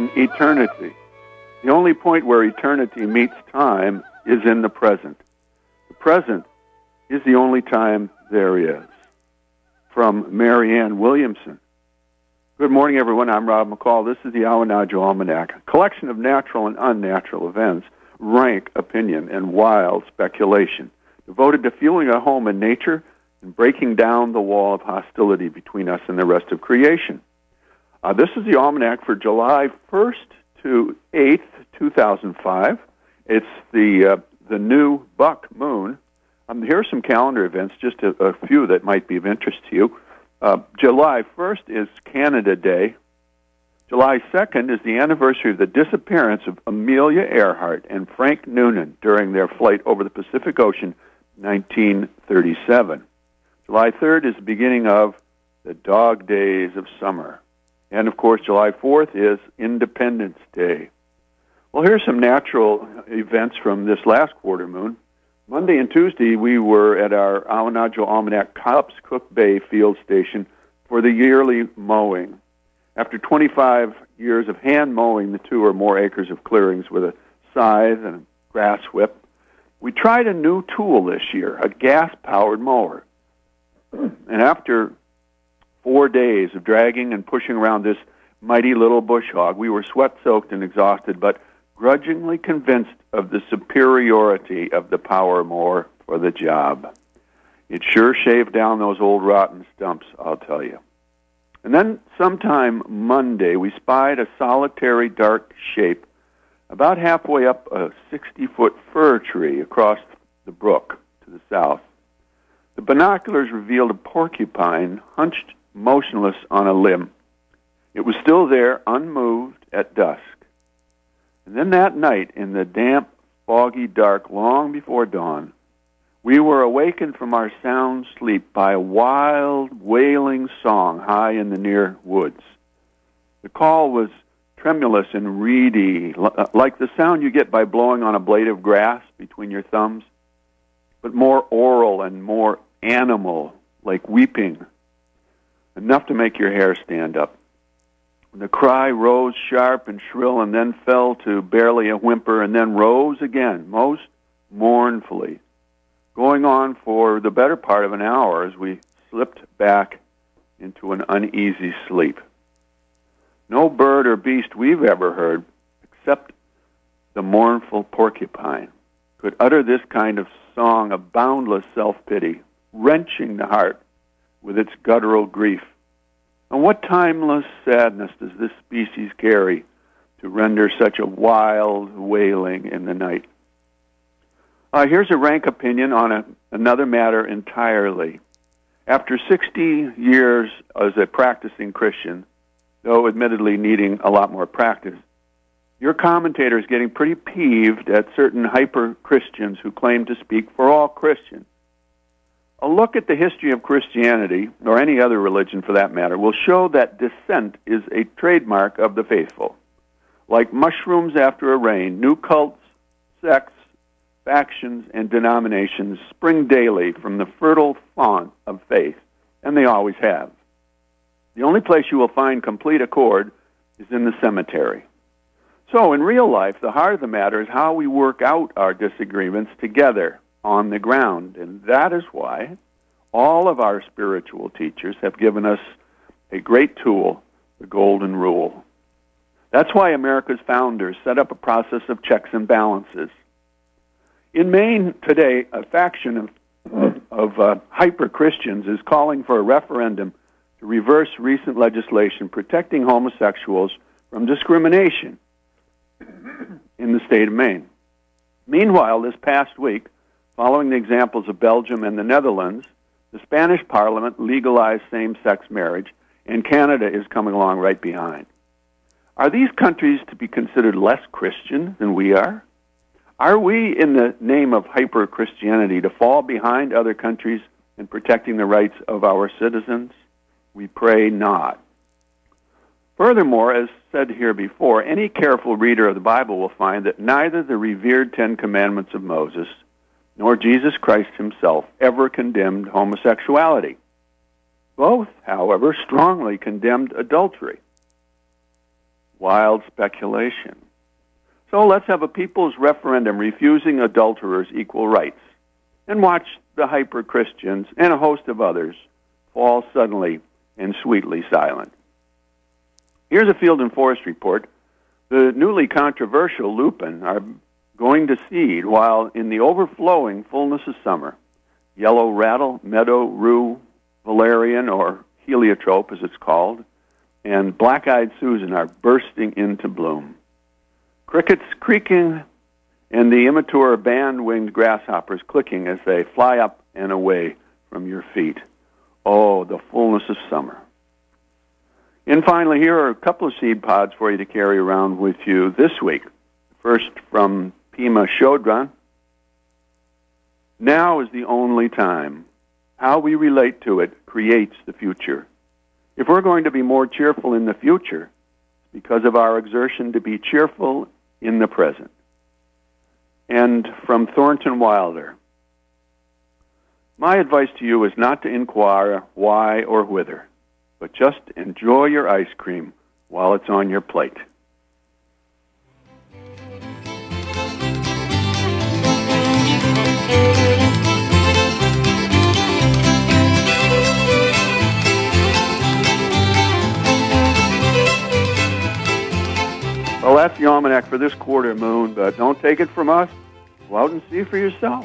in eternity. The only point where eternity meets time is in the present. The present is the only time there is. From Marianne Williamson. Good morning, everyone. I'm Rob McCall. This is the Awanadjo Almanac, a collection of natural and unnatural events, rank opinion, and wild speculation, devoted to fueling a home in nature and breaking down the wall of hostility between us and the rest of creation. Uh, this is the almanac for July 1st to 8th, 2005. It's the uh, the new buck moon. Um, here are some calendar events, just a, a few that might be of interest to you. Uh, July 1st is Canada Day. July 2nd is the anniversary of the disappearance of Amelia Earhart and Frank Noonan during their flight over the Pacific Ocean, 1937. July 3rd is the beginning of the dog days of summer. And of course, July 4th is Independence Day. Well, here's some natural events from this last quarter moon. Monday and Tuesday, we were at our Awanadjo Almanac Cops Cook Bay field station for the yearly mowing. After 25 years of hand mowing the two or more acres of clearings with a scythe and a grass whip, we tried a new tool this year, a gas powered mower. And after four days of dragging and pushing around this mighty little bush hog, we were sweat soaked and exhausted, but grudgingly convinced of the superiority of the power mower for the job. It sure shaved down those old rotten stumps, I'll tell you. And then sometime Monday, we spied a solitary dark shape about halfway up a 60 foot fir tree across the brook to the south. The binoculars revealed a porcupine hunched motionless on a limb. It was still there, unmoved, at dusk. And then that night, in the damp, foggy dark, long before dawn, we were awakened from our sound sleep by a wild, wailing song high in the near woods. The call was tremulous and reedy, uh, like the sound you get by blowing on a blade of grass between your thumbs, but more oral and more animal, like weeping, enough to make your hair stand up. The cry rose sharp and shrill and then fell to barely a whimper and then rose again, most mournfully, going on for the better part of an hour as we slipped back into an uneasy sleep. No bird or beast we've ever heard, except the mournful porcupine, could utter this kind of song of boundless self pity, wrenching the heart with its guttural grief. And what timeless sadness does this species carry to render such a wild wailing in the night? Uh, here's a rank opinion on a, another matter entirely. After 60 years as a practicing Christian, though admittedly needing a lot more practice, your commentator is getting pretty peeved at certain hyper Christians who claim to speak for all Christians. A look at the history of Christianity, or any other religion for that matter, will show that dissent is a trademark of the faithful. Like mushrooms after a rain, new cults, sects, factions, and denominations spring daily from the fertile font of faith, and they always have. The only place you will find complete accord is in the cemetery. So, in real life, the heart of the matter is how we work out our disagreements together on the ground. And that is why all of our spiritual teachers have given us a great tool, the Golden Rule. That's why America's founders set up a process of checks and balances. In Maine today, a faction of, of uh, hyper Christians is calling for a referendum to reverse recent legislation protecting homosexuals from discrimination in the state of Maine. Meanwhile, this past week, Following the examples of Belgium and the Netherlands, the Spanish parliament legalized same sex marriage, and Canada is coming along right behind. Are these countries to be considered less Christian than we are? Are we, in the name of hyper Christianity, to fall behind other countries in protecting the rights of our citizens? We pray not. Furthermore, as said here before, any careful reader of the Bible will find that neither the revered Ten Commandments of Moses nor Jesus Christ himself ever condemned homosexuality. Both, however, strongly condemned adultery. wild speculation. So let's have a people's referendum refusing adulterers equal rights and watch the hyper Christians and a host of others fall suddenly and sweetly silent. Here's a field and forest report. The newly controversial lupin are going to seed while in the overflowing fullness of summer. Yellow rattle, meadow rue, valerian, or heliotrope as it's called, and black eyed Susan are bursting into bloom. Crickets creaking and the immature band winged grasshoppers clicking as they fly up and away from your feet. Oh, the fullness of summer. And finally, here are a couple of seed pods for you to carry around with you this week. First from Pema Chodron. Now is the only time. How we relate to it creates the future. If we're going to be more cheerful in the future, it's because of our exertion to be cheerful in the present. And from Thornton Wilder My advice to you is not to inquire why or whither, but just enjoy your ice cream while it's on your plate. That's the almanac for this quarter moon, but don't take it from us. Go out and see for yourself.